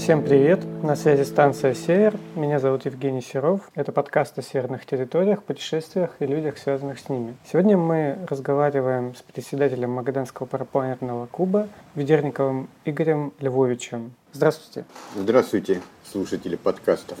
Всем привет! На связи станция «Север». Меня зовут Евгений Серов. Это подкаст о северных территориях, путешествиях и людях, связанных с ними. Сегодня мы разговариваем с председателем Магаданского парапланерного клуба Ведерниковым Игорем Львовичем. Здравствуйте. Здравствуйте, слушатели подкастов.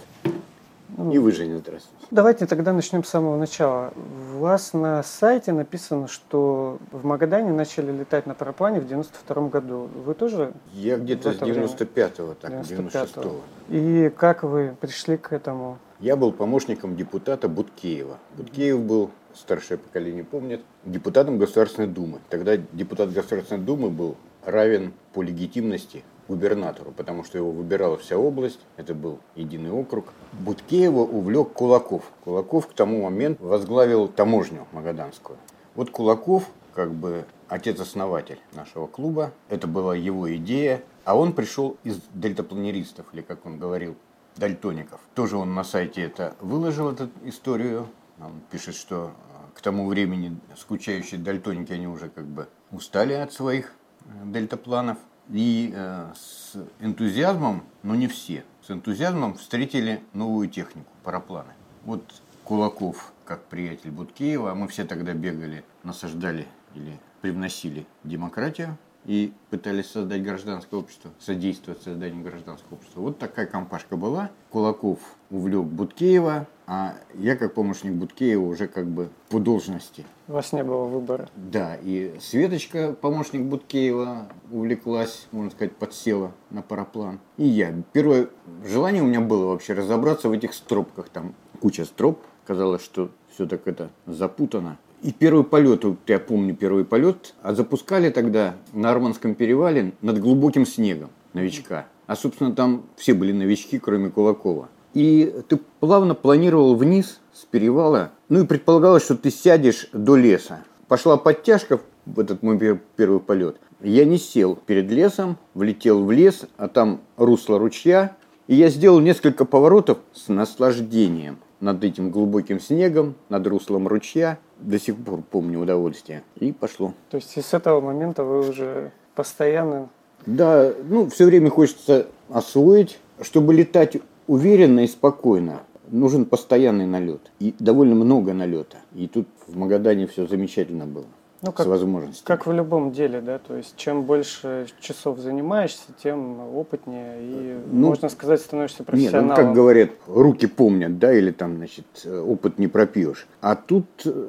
И вы, Женя, здравствуйте. Давайте тогда начнем с самого начала. У вас на сайте написано, что в Магадане начали летать на параплане в 92 году. Вы тоже? Я где-то с 95-го, так, 96-го. И как вы пришли к этому? Я был помощником депутата Буткеева. Буткеев был, старшее поколение помнит, депутатом Государственной Думы. Тогда депутат Государственной Думы был равен по легитимности губернатору, потому что его выбирала вся область, это был единый округ. Буткеева увлек Кулаков. Кулаков к тому моменту возглавил таможню магаданскую. Вот Кулаков, как бы отец-основатель нашего клуба, это была его идея, а он пришел из дельтапланеристов, или как он говорил, дальтоников. Тоже он на сайте это выложил, эту историю. Он пишет, что э, к тому времени скучающие дальтоники, они уже как бы устали от своих э, дельтапланов и э, с энтузиазмом, но не все, с энтузиазмом встретили новую технику, парапланы. Вот Кулаков, как приятель Буткеева, мы все тогда бегали, насаждали или привносили демократию и пытались создать гражданское общество, содействовать созданию гражданского общества. Вот такая компашка была. Кулаков увлек Буткеева, а я, как помощник Буткеева, уже как бы по должности. У вас не было выбора. Да, и Светочка, помощник Буткеева, увлеклась, можно сказать, подсела на параплан. И я. Первое желание у меня было вообще разобраться в этих стропках. Там куча строп. Казалось, что все так это запутано. И первый полет, вот я помню первый полет, а запускали тогда на Арманском перевале над глубоким снегом новичка. А, собственно, там все были новички, кроме Кулакова. И ты плавно планировал вниз с перевала, ну и предполагалось, что ты сядешь до леса. Пошла подтяжка в этот мой первый полет. Я не сел перед лесом, влетел в лес, а там русло ручья. И я сделал несколько поворотов с наслаждением над этим глубоким снегом, над руслом ручья. До сих пор помню удовольствие. И пошло. То есть и с этого момента вы уже постоянно... Да, ну, все время хочется освоить, чтобы летать уверенно и спокойно нужен постоянный налет. И довольно много налета. И тут в Магадане все замечательно было. Ну, как, с возможностями. Как в любом деле, да, то есть чем больше часов занимаешься, тем опытнее и, ну, можно сказать, становишься профессионалом. Нет, ну, как говорят, руки помнят, да, или там, значит, опыт не пропьешь. А тут э,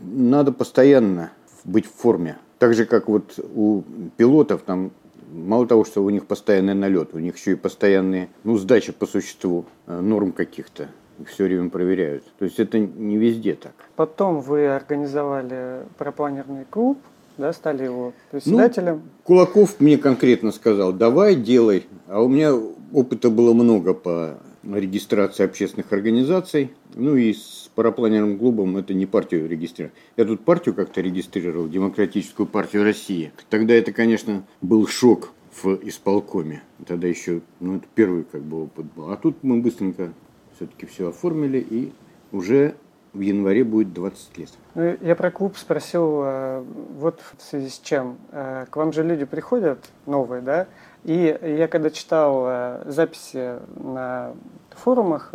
надо постоянно быть в форме. Так же, как вот у пилотов, там мало того, что у них постоянный налет, у них еще и постоянные, ну, сдача по существу э, норм каких-то все время проверяют. То есть это не везде так. Потом вы организовали парапланерный клуб, да, стали его председателем. Ну, Кулаков мне конкретно сказал, давай, делай. А у меня опыта было много по регистрации общественных организаций. Ну и с парапланерным клубом это не партию регистрировал. Я тут партию как-то регистрировал, Демократическую партию России. Тогда это, конечно, был шок в исполкоме. Тогда еще, ну, это первый как бы опыт был. А тут мы быстренько все-таки все оформили и уже в январе будет 20 лет. Ну, я про клуб спросил, э, вот в связи с чем. Э, к вам же люди приходят новые, да? И я когда читал э, записи на форумах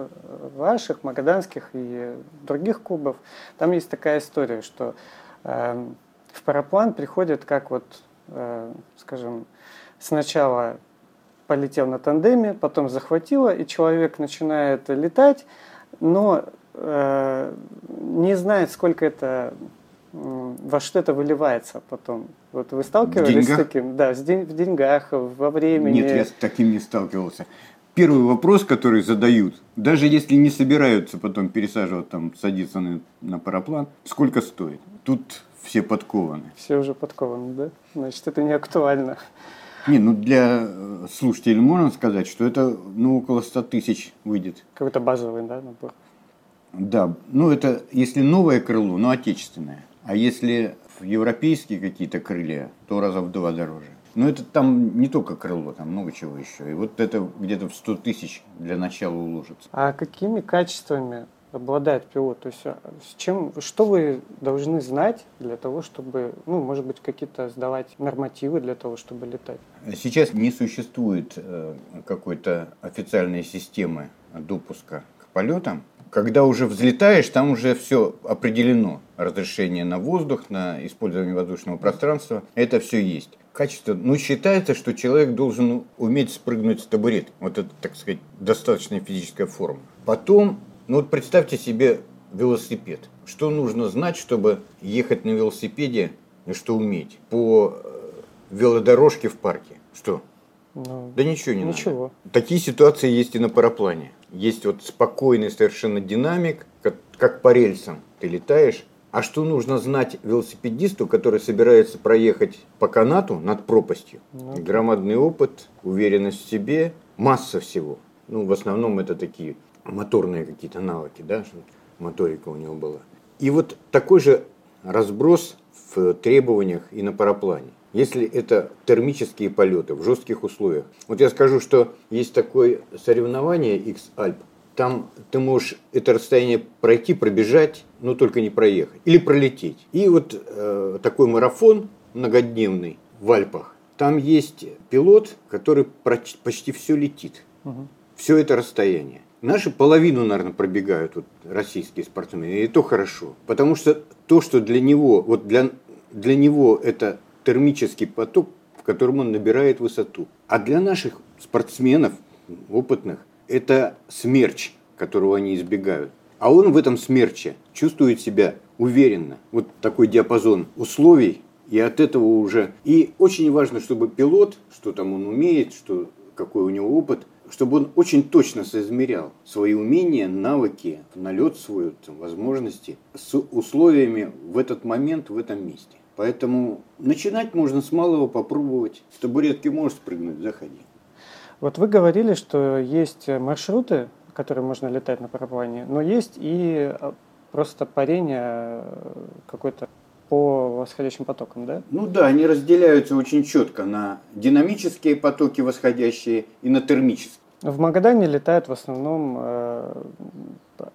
ваших, магаданских и других клубов, там есть такая история, что в параплан приходят как вот, скажем, сначала полетел на тандеме, потом захватило, и человек начинает летать, но э, не знает, сколько это, во что это выливается потом. Вот вы сталкивались с таким? Да, в деньгах, во времени. Нет, я с таким не сталкивался. Первый вопрос, который задают, даже если не собираются потом пересаживать, там, садиться на, на параплан, сколько стоит? Тут все подкованы. Все уже подкованы, да? Значит, это не актуально. Не, ну для э, слушателей можно сказать, что это ну, около 100 тысяч выйдет. Какой-то базовый, да, набор? Да, ну это если новое крыло, но отечественное. А если европейские какие-то крылья, то раза в два дороже. Но это там не только крыло, там много чего еще. И вот это где-то в 100 тысяч для начала уложится. А какими качествами обладает пилот? То есть а, с чем, что вы должны знать для того, чтобы, ну, может быть, какие-то сдавать нормативы для того, чтобы летать? Сейчас не существует э, какой-то официальной системы допуска к полетам. Когда уже взлетаешь, там уже все определено. Разрешение на воздух, на использование воздушного пространства. Это все есть качество. Ну, считается, что человек должен уметь спрыгнуть с табурет. Вот это, так сказать, достаточная физическая форма. Потом, ну вот представьте себе велосипед. Что нужно знать, чтобы ехать на велосипеде и что уметь? По э, велодорожке в парке. Что? Ну, да ничего не ничего. надо. Такие ситуации есть и на параплане. Есть вот спокойный совершенно динамик, как, как по рельсам. Ты летаешь, а что нужно знать велосипедисту, который собирается проехать по канату над пропастью? Ну, Громадный опыт, уверенность в себе, масса всего. Ну, в основном это такие моторные какие-то навыки, да, моторика у него была. И вот такой же разброс в требованиях и на параплане. Если это термические полеты в жестких условиях. Вот я скажу, что есть такое соревнование X-Alp, там ты можешь это расстояние пройти, пробежать, но только не проехать. Или пролететь. И вот э, такой марафон многодневный в Альпах. Там есть пилот, который почти все летит. Угу. Все это расстояние. Наши половину, наверное, пробегают вот, российские спортсмены, и то хорошо. Потому что то, что для него, вот для, для него это термический поток, в котором он набирает высоту. А для наших спортсменов, опытных, это смерч, которого они избегают. А он в этом смерче чувствует себя уверенно. Вот такой диапазон условий, и от этого уже... И очень важно, чтобы пилот, что там он умеет, что, какой у него опыт, чтобы он очень точно соизмерял свои умения, навыки, налет свой, там, возможности с условиями в этот момент, в этом месте. Поэтому начинать можно с малого, попробовать. С табуретки можешь спрыгнуть, заходи. Вот вы говорили, что есть маршруты, которые можно летать на параплане, но есть и а, просто парение э, какой-то по восходящим потокам, да? Ну да, они разделяются очень четко на динамические потоки восходящие и на термические. В Магадане летают в основном э,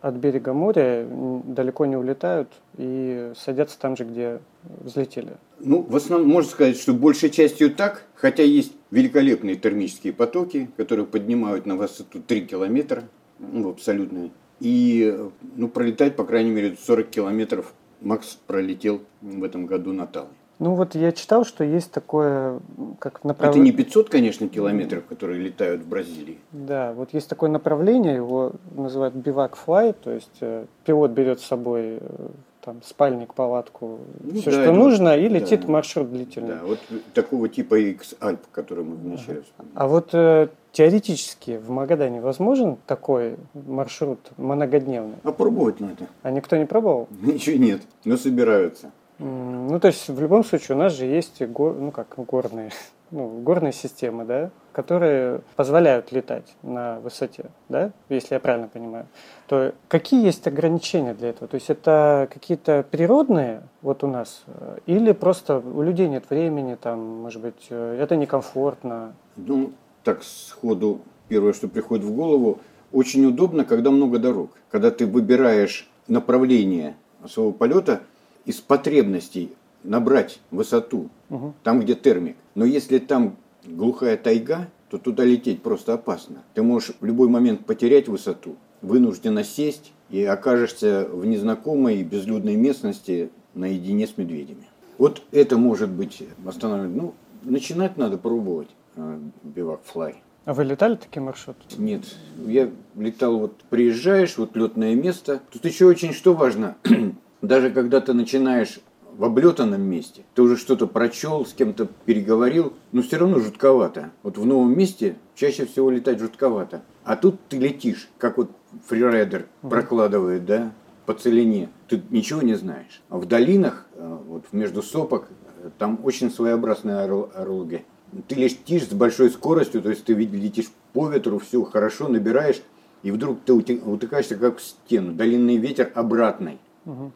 от берега моря, далеко не улетают и садятся там же, где взлетели. Ну, в основном можно сказать, что большей частью так, хотя есть великолепные термические потоки, которые поднимают на высоту 3 километра, ну, абсолютно. И ну, пролетать, по крайней мере, 40 километров Макс пролетел в этом году на Талой. Ну вот я читал, что есть такое как направление. Это не 500, конечно, километров, которые летают в Бразилии. Да, вот есть такое направление, его называют бивак флай, то есть э, пилот берет с собой э, там спальник, палатку, ну, все, да, что нужно, и летит да, маршрут длительный. Да, вот такого типа X-Alp, который мы вначале вспомнили. А вот э, теоретически в Магадане возможен такой маршрут многодневный? Попробовать надо. А никто не пробовал? Ничего нет, но собираются. Ну, то есть, в любом случае, у нас же есть гор, ну, как горные, ну, горные системы, да, которые позволяют летать на высоте, да, если я правильно понимаю. То какие есть ограничения для этого? То есть это какие-то природные вот у нас, э, или просто у людей нет времени, там, может быть, э, это некомфортно? Ну, так сходу первое, что приходит в голову, очень удобно, когда много дорог. Когда ты выбираешь направление своего полета – из потребностей набрать высоту, угу. там, где термик. Но если там глухая тайга, то туда лететь просто опасно. Ты можешь в любой момент потерять высоту, вынужденно сесть и окажешься в незнакомой безлюдной местности наедине с медведями. Вот это может быть останавливать. Ну, начинать надо пробовать э, бивак флай. А вы летали такие маршруты? Нет, я летал, вот приезжаешь, вот летное место. Тут еще очень что важно, даже когда ты начинаешь в облетанном месте, ты уже что-то прочел, с кем-то переговорил, но все равно жутковато. Вот в новом месте чаще всего летать жутковато. А тут ты летишь, как вот фрирайдер прокладывает, да, по целине. Ты ничего не знаешь. А в долинах, э, вот между сопок, э, там очень своеобразная орология. Ты летишь с большой скоростью, то есть ты летишь по ветру, все хорошо, набираешь, и вдруг ты утыкаешься как в стену. Долинный ветер обратный. Угу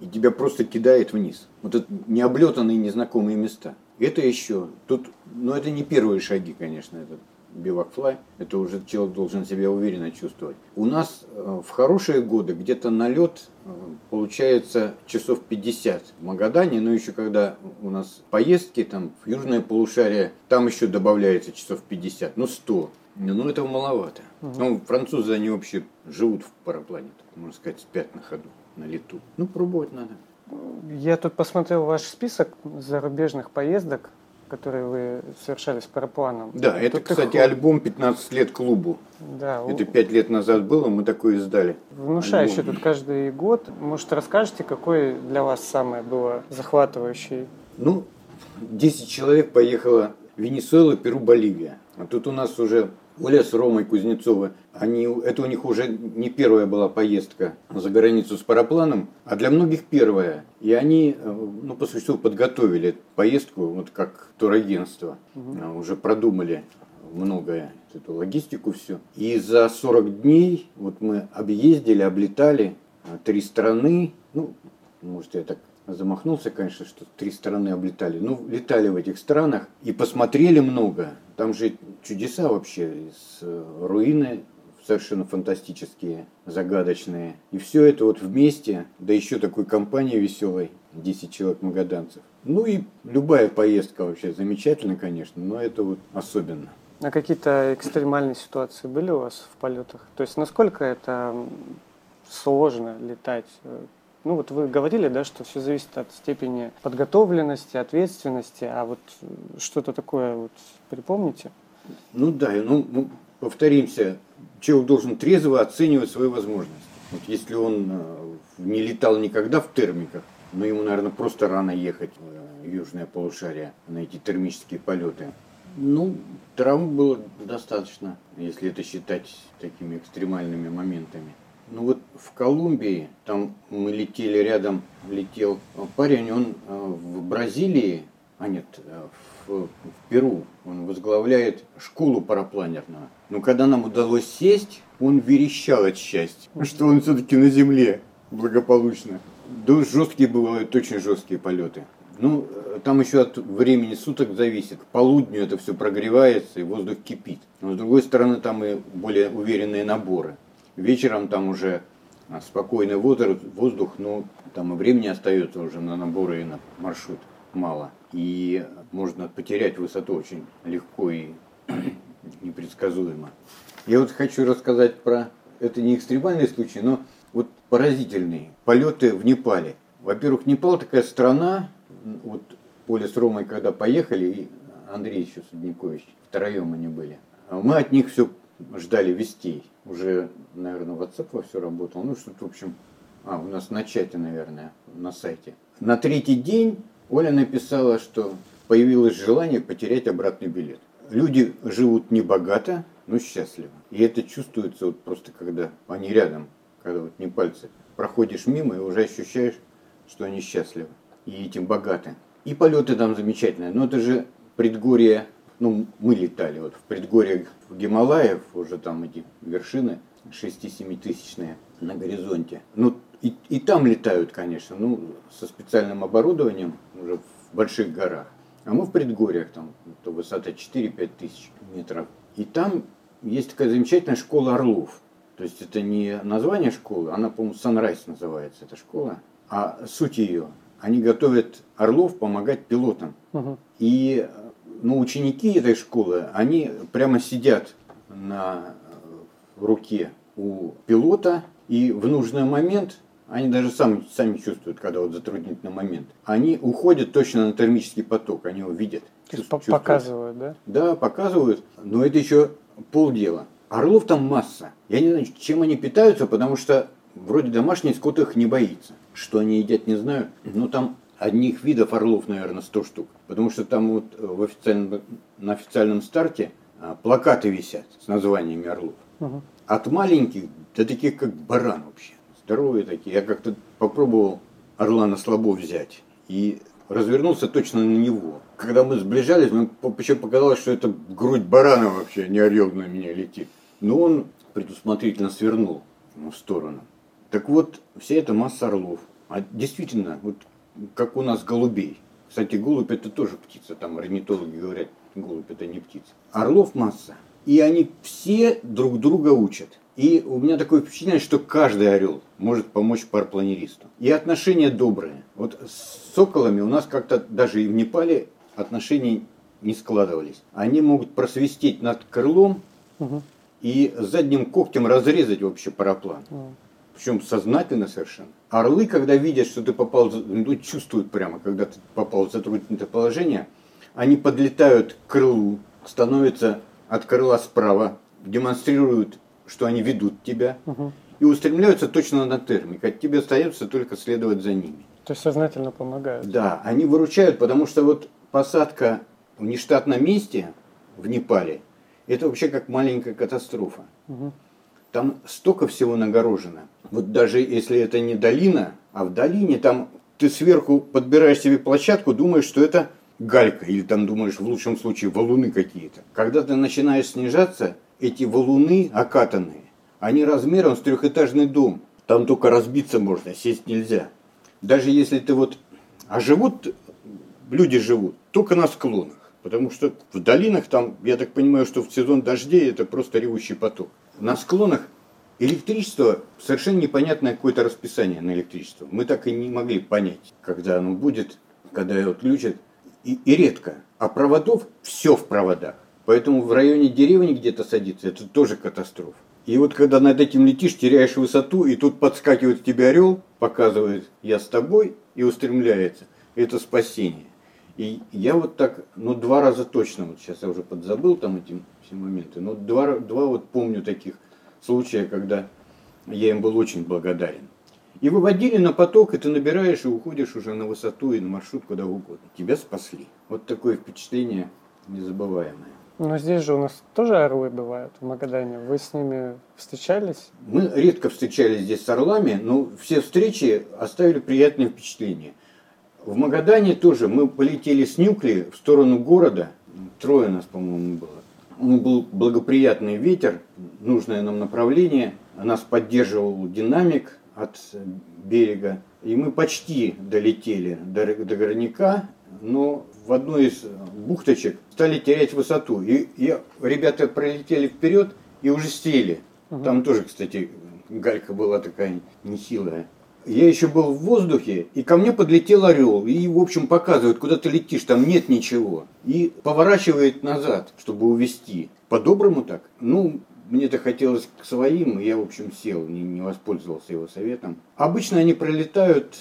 и тебя просто кидает вниз. Вот это необлетанные незнакомые места. Это еще. Тут, но это не первые шаги, конечно, этот бивак флай. Это уже человек должен себя уверенно чувствовать. У нас э, в хорошие годы где-то налет э, получается часов 50 в Магадане, но еще когда у нас поездки там в южное полушарие, там еще добавляется часов 50, ну 100. Ну, этого маловато. Угу. Ну, французы, они вообще живут в параплане, можно сказать, спят на ходу, на лету. Ну, пробовать надо. Я тут посмотрел ваш список зарубежных поездок, которые вы совершали с парапланом. Да, это, тут кстати, их... альбом «15 лет клубу». Да. Это пять лет назад было, мы такое издали. Внушающий альбом. тут каждый год. Может, расскажете, какой для вас самое было захватывающий? Ну, 10 человек поехало в Венесуэлу, Перу, Боливия. А тут у нас уже Оля с Ромой Кузнецовы, они, это у них уже не первая была поездка за границу с парапланом, а для многих первая. И они, э, ну, по существу, подготовили поездку, вот как турагентство, угу. уже продумали многое, эту логистику все. И за 40 дней вот мы объездили, облетали э, три страны, ну, может, я так замахнулся, конечно, что три страны облетали. Ну, летали в этих странах и посмотрели много. Там же чудеса вообще, с э, руины совершенно фантастические, загадочные. И все это вот вместе, да еще такой компании веселой, 10 человек магаданцев. Ну и любая поездка вообще замечательно, конечно, но это вот особенно. А какие-то экстремальные ситуации были у вас в полетах? То есть насколько это сложно летать? Ну вот вы говорили, да, что все зависит от степени подготовленности, ответственности, а вот что-то такое вот припомните? Ну да, ну, ну повторимся, человек должен трезво оценивать свои возможности. Вот если он э, не летал никогда в термиках, но ему, наверное, просто рано ехать в южное полушарие на эти термические полеты. Ну, травм было достаточно, если это считать такими экстремальными моментами. Ну вот в Колумбии, там мы летели рядом, летел парень, он э, в Бразилии, а нет, э, в, в Перу, он возглавляет школу парапланерную. Но когда нам удалось сесть, он верещал от счастья, что он все-таки на земле благополучно. Да жесткие бывают, очень жесткие полеты. Ну, э, там еще от времени суток зависит. К полудню это все прогревается и воздух кипит. Но с другой стороны, там и более уверенные наборы. Вечером там уже а, спокойный воздух, но там и времени остается уже на наборы и на маршрут мало. И можно потерять высоту очень легко и непредсказуемо. Я вот хочу рассказать про, это не экстремальный случай, но вот поразительные полеты в Непале. Во-первых, Непал такая страна, вот Оля с Ромой когда поехали, и Андрей еще Судникович, втроем они были, мы от них все ждали вестей. Уже, наверное, WhatsApp во все работал. Ну, что-то, в общем, а, у нас на чате, наверное, на сайте. На третий день Оля написала, что появилось желание потерять обратный билет. Люди живут не богато, но счастливо. И это чувствуется вот просто, когда они рядом, когда вот не пальцы. Проходишь мимо и уже ощущаешь, что они счастливы. И этим богаты. И полеты там замечательные. Но это же предгорье ну, мы летали вот в предгорьях Гималаев, уже там эти вершины 6-7 тысячные на горизонте. Ну, и, и там летают, конечно, ну, со специальным оборудованием уже в больших горах. А мы в предгорьях, там, то высота 4-5 тысяч метров. И там есть такая замечательная школа орлов. То есть это не название школы, она, по-моему, Sunrise называется эта школа. А суть ее, они готовят орлов помогать пилотам. Угу. И ну, ученики этой школы, они прямо сидят на руке у пилота, и в нужный момент, они даже сами, сами чувствуют, когда вот затруднительный момент, они уходят точно на термический поток, они его видят. То есть показывают, да? Да, показывают, но это еще полдела. Орлов там масса. Я не знаю, чем они питаются, потому что вроде домашний скот их не боится. Что они едят, не знаю. Но там одних видов орлов, наверное, 100 штук. Потому что там вот э, в официальном, на официальном старте а, плакаты висят с названиями орлов. Угу. От маленьких до таких, как баран вообще. Здоровые такие. Я как-то попробовал орла на слабо взять. И развернулся точно на него. Когда мы сближались, мне почему показалось, что это грудь барана вообще, не орел на меня летит. Но он предусмотрительно свернул в сторону. Так вот, вся эта масса орлов. А действительно, вот как у нас голубей. Кстати, голубь это тоже птица. Там орнитологи говорят, голубь это не птица. Орлов масса. И они все друг друга учат. И у меня такое впечатление, что каждый орел может помочь парапланеристу. И отношения добрые. Вот с соколами у нас как-то даже и в Непале отношения не складывались. Они могут просвистеть над крылом Мгм. и задним когтем разрезать вообще параплан. Мгм. Причем сознательно совершенно. Орлы, когда видят, что ты попал, ну, чувствуют прямо, когда ты попал в затруднительное положение, они подлетают к крылу, становятся от крыла справа, демонстрируют, что они ведут тебя, Мгм. и устремляются точно на термик. От тебе остается только следовать за ними. То есть сознательно помогают. Да, они выручают, потому что вот посадка в нештатном месте в Непале, это вообще как маленькая катастрофа. Мгм. Там столько всего нагорожено. Вот даже если это не долина, а в долине там ты сверху подбираешь себе площадку, думаешь, что это галька, или там думаешь в лучшем случае валуны какие-то. Когда ты начинаешь снижаться, эти валуны окатанные, они размером с трехэтажный дом. Там только разбиться можно, сесть нельзя. Даже если ты вот... А живут, люди живут только на склонах. Потому что в долинах там, я так понимаю, что в сезон дождей это просто ревущий поток. На склонах электричество совершенно непонятное какое-то расписание на электричество. Мы так и не могли понять, когда оно будет, когда его отключат. И, и редко. А проводов все в проводах. Поэтому в районе деревни где-то садиться, это тоже катастрофа. И вот когда над этим летишь, теряешь высоту, и тут подскакивает тебе орел, показывает «я с тобой» и устремляется. Это спасение. И я вот так, ну, два раза точно, вот сейчас я уже подзабыл там эти все моменты, но два, два вот помню таких случая, когда я им был очень благодарен. И выводили на поток, и ты набираешь и уходишь уже на высоту и на маршрут куда угодно. Тебя спасли. Вот такое впечатление незабываемое. Но здесь же у нас тоже орлы бывают в Магадане. Вы с ними встречались? Мы редко встречались здесь с орлами, но все встречи оставили приятное впечатление. В Магадане тоже мы полетели с Нюкли в сторону города. Трое нас, по-моему, было. Ну, был благоприятный ветер, нужное нам направление. Нас поддерживал динамик от берега. И мы почти долетели до, до горняка, но в одной из бухточек стали терять высоту. И, и ребята пролетели вперед и уже сели. Мгм. Там тоже, кстати, галька была такая нехилая. Я еще был в воздухе, и ко мне подлетел орел. И, в общем, показывает, куда ты летишь, там нет ничего. И поворачивает назад, чтобы увести. По-доброму так. Ну, мне-то хотелось к своим, и я, в общем, сел, не, не воспользовался его советом. Обычно они пролетают,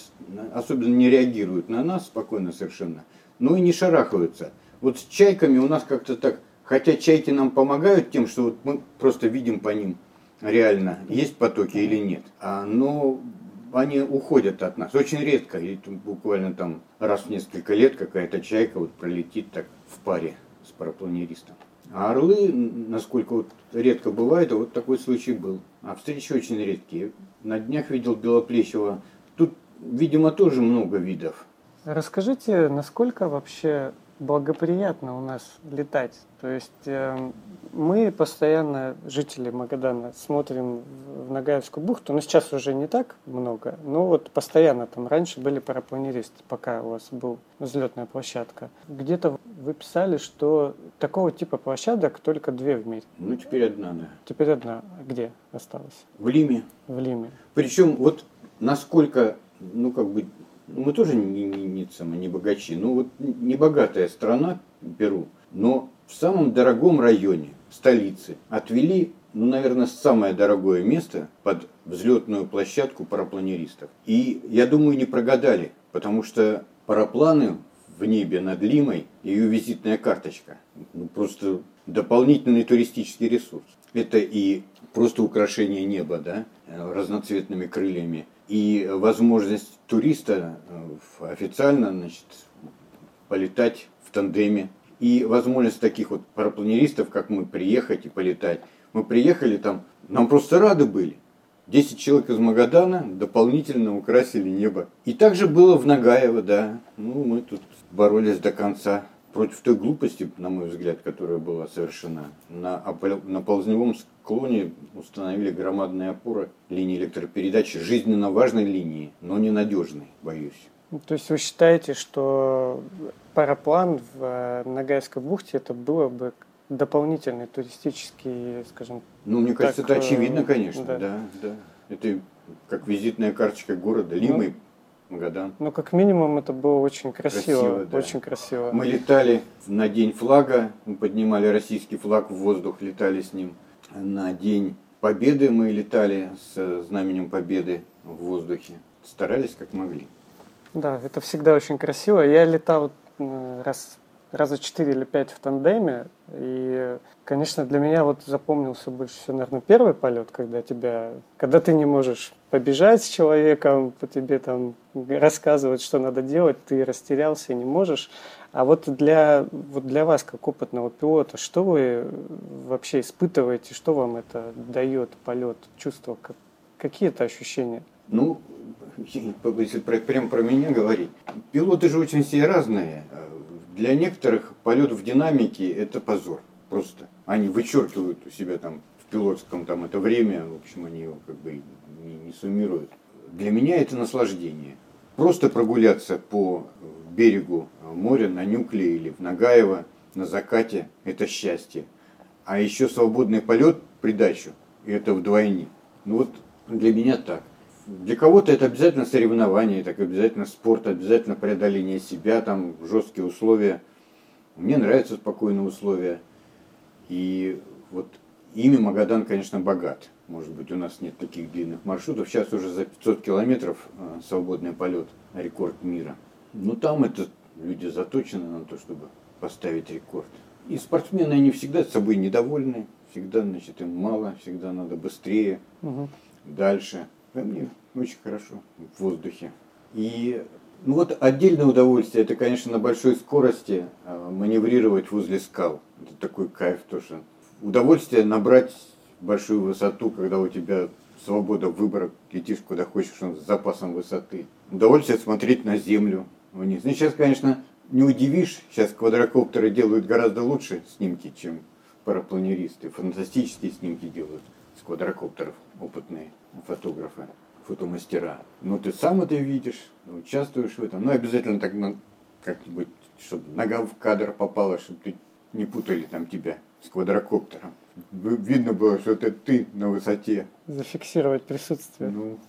особенно не реагируют на нас спокойно совершенно, но и не шарахаются. Вот с чайками у нас как-то так, хотя чайки нам помогают тем, что вот мы просто видим по ним реально, есть потоки или нет. А, но они уходят от нас. Очень редко, и буквально там раз в несколько лет какая-то чайка вот пролетит так в паре с парапланеристом. А орлы, насколько вот редко бывает, вот такой случай был. А встречи очень редкие. На днях видел белоплещего. Тут, видимо, тоже много видов. Расскажите, насколько вообще благоприятно у нас летать? То есть э, мы постоянно, жители Магадана, смотрим в Нагаевскую бухту, но сейчас уже не так много, но вот постоянно там раньше были парапланеристы, пока у вас был взлетная площадка. Где-то вы писали, что такого типа площадок только две в мире. Ну, теперь одна, да. Теперь одна. Где осталась? В Лиме. В Лиме. Причем вот насколько, ну как бы, мы тоже не, не, не, не богачи, ну вот небогатая страна Перу, но в самом дорогом районе, столицы, отвели, ну, наверное, самое дорогое место под взлетную площадку парапланеристов. И я думаю, не прогадали, потому что парапланы в небе над Лимой, ее визитная карточка, ну, просто дополнительный туристический ресурс. Это и просто украшение неба, да, разноцветными крыльями, и возможность туриста э, официально, значит, полетать в тандеме, и возможность таких вот парапланеристов, как мы, приехать и полетать. Мы приехали там, нам просто рады были. 10 человек из Магадана дополнительно украсили небо. И также было в Нагаево, да. Ну, мы тут боролись до конца против той глупости, на мой взгляд, которая была совершена. На, на ползневом склоне установили громадные опоры линии электропередачи, жизненно важной линии, но ненадежной, боюсь. То есть вы считаете, что параплан в э, Ногайской бухте это было бы дополнительный туристический, скажем Ну, мне кажется, так, это очевидно, конечно, да. да, да. Это как визитная карточка города Лимы, ну, Магадан. Ну, как минимум, это было очень красиво. красиво да. Очень красиво. Мы летали на день флага, мы поднимали российский флаг в воздух, летали с ним. На день Победы мы летали с знаменем Победы в воздухе. Старались как могли. Да, это всегда очень красиво. Я летал раз, раза четыре или пять в тандеме, и, конечно, для меня вот запомнился больше всего, наверное, первый полет, когда тебя, когда ты не можешь побежать с человеком, по тебе там рассказывать, что надо делать, ты растерялся не можешь. А вот для, вот для вас, как опытного пилота, что вы вообще испытываете, что вам это дает полет, чувство, как, какие это ощущения? Ну, если прям про меня говорить, пилоты же очень все разные. Для некоторых полет в динамике это позор просто. Они вычеркивают у себя там в пилотском там это время, в общем, они его как бы не, не суммируют. Для меня это наслаждение. Просто прогуляться по берегу моря на Нюкле или в Нагаево на закате – это счастье. А еще свободный полет придачу – это вдвойне. Ну вот для меня так. Для кого-то это обязательно соревнование, так обязательно спорт, обязательно преодоление себя, там жесткие условия. Мне нравятся спокойные условия. И вот ими Магадан, конечно, богат. Может быть, у нас нет таких длинных маршрутов. Сейчас уже за 500 километров э, свободный полет, рекорд мира. Но там это люди заточены на то, чтобы поставить рекорд. И спортсмены, они всегда с собой недовольны, всегда, значит, им мало, всегда надо быстрее, угу. дальше. Да мне очень хорошо в воздухе. И ну вот отдельное удовольствие, это, конечно, на большой скорости а, маневрировать возле скал. Это такой кайф тоже. Удовольствие набрать большую высоту, когда у тебя свобода выбора, летишь куда хочешь с запасом высоты. Удовольствие смотреть на землю вниз. Ну, сейчас, конечно, не удивишь, сейчас квадрокоптеры делают гораздо лучше снимки, чем парапланеристы. Фантастические снимки делают с квадрокоптеров опытные фотографы, фотомастера. Но ты сам это видишь, участвуешь в этом. Ну, обязательно так ну, как-нибудь, чтобы нога в кадр попала, чтобы ты не путали там тебя с квадрокоптером. Видно было, что это ты на высоте. Зафиксировать присутствие. Ну.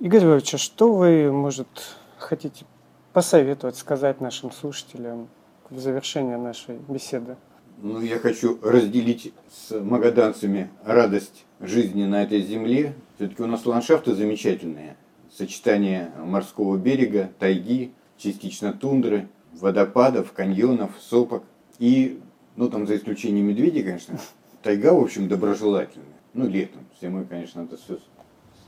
Игорь Львович, а что вы, может, хотите посоветовать, сказать нашим слушателям в завершение нашей беседы? Ну, я хочу разделить с магаданцами радость жизни на этой земле. Все-таки у нас ландшафты замечательные. Сочетание морского берега, тайги, частично тундры, водопадов, каньонов, сопок. И, ну там за исключением медведей, конечно, тайга, в общем, доброжелательная. Ну, летом. Зимой, конечно, это все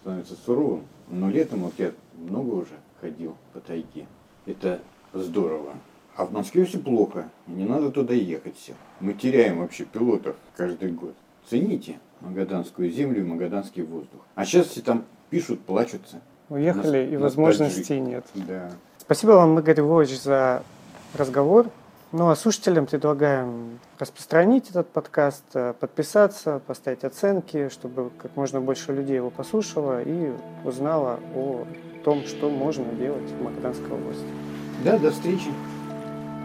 становится суровым. Но летом вот я много уже ходил по тайге. Это здорово. А в Москве все плохо, не надо туда ехать все. Мы теряем вообще пилотов каждый год. Цените магаданскую землю и магаданский воздух. А сейчас все там пишут, плачутся. Уехали нас, и возможностей нет. Да. Спасибо вам, Игорь Львович, за разговор. Ну а слушателям предлагаем распространить этот подкаст, э, подписаться, поставить оценки, чтобы как можно больше людей его послушало и узнало о том, что можно делать в Магаданской области. Да, до встречи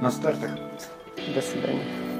на стартах. До свидания.